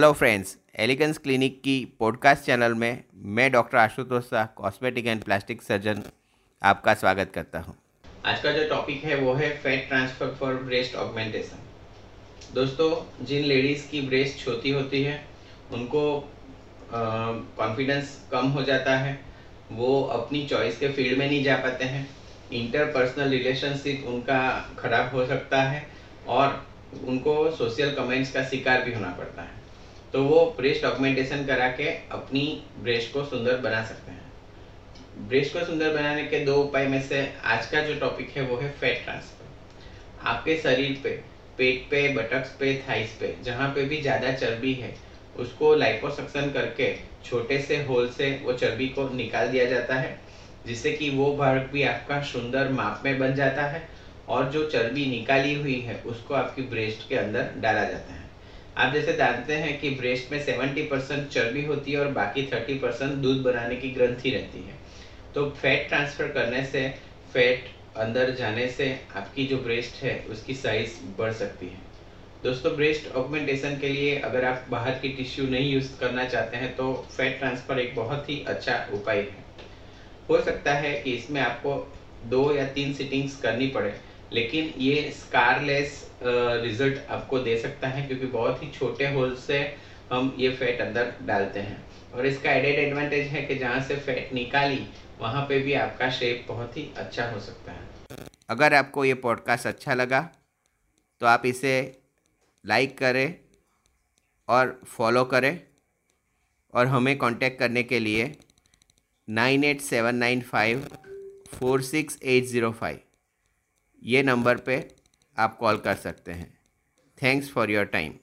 Hello friends elegance clinic की podcast channel में मैं doctor Ashutosh Shah cosmetic and plastic surgeon आपका स्वागत करता हूँ। आज का जो टॉपिक है, वो है fat transfer for breast augmentation दोस्तों, जिन लेडीज़ की ब्रेस्ट छोटी होती है, उनको कॉन्फिडेंस कम हो जाता है, वो अपनी चॉइस के फ़ील्ड में नहीं जा पाते हैं। इंटरपर्सनल रिलेशनशिप उनका खराब हो सकता है और उनको सोशल कमेंट्स का शिकार भी होना पड़ता है। तो वो ब्रेस्ट ऑगमेंटेशन करा के अपनी ब्रेस्ट को सुंदर बना सकते हैं। ब्रेस्ट को सुंदर बनाने के दो उपाय में से आज का जो टॉपिक है वो है फैट ट्रांसफ़र आपके शरीर पे, पेट पे बटक्स पे थाइस पे, जहाँ पे भी ज़्यादा चर्बी है, उसको लाइपोसक्शन करके छोटे से होल से वो चर्बी को निकाल दिया जाता है, जिससे कि वो भाग भी आपका सुंदर माप में बन जाता है और जो चर्बी निकाली हुई है, उसको आपकी ब्रेस्ट के अंदर डाला जाता है। आप जैसे जानते हैं कि ब्रेस्ट में सेवेंटी परसेंट चर्बी होती है और बाकी थर्टी परसेंट दूध बनाने की ग्रंथि रहती है। तो फैट ट्रांसफ़र करने से, फैट अंदर जाने से आपकी जो ब्रेस्ट है, उसकी साइज़ बढ़ सकती है। दोस्तों, ब्रेस्ट ऑगमेंटेशन के लिए अगर आप बाहर की टिश्यू नहीं यूज़ करना चाहते हैं तो फैट ट्रांसफ़र एक बहुत ही अच्छा उपाय है। हो सकता है कि इसमें आपको दो या तीन सिटिंग्स करनी पड़े लेकिन ये स्कारलेस रिज़ल्ट आपको दे सकता है क्योंकि बहुत ही छोटे होल से हम ये फैट अंदर डालते हैं। और इसका एडेड एडवांटेज है कि जहाँ से फैट निकाली, वहाँ पे भी आपका शेप बहुत ही अच्छा हो सकता है। अगर आपको ये पॉडकास्ट अच्छा लगा तो आप इसे लाइक करें और फॉलो करें और हमें कांटेक्ट करने के लिए nine eight seven nine five four six eight zero five ये नंबर पे आप कॉल कर सकते हैं। Thanks for your time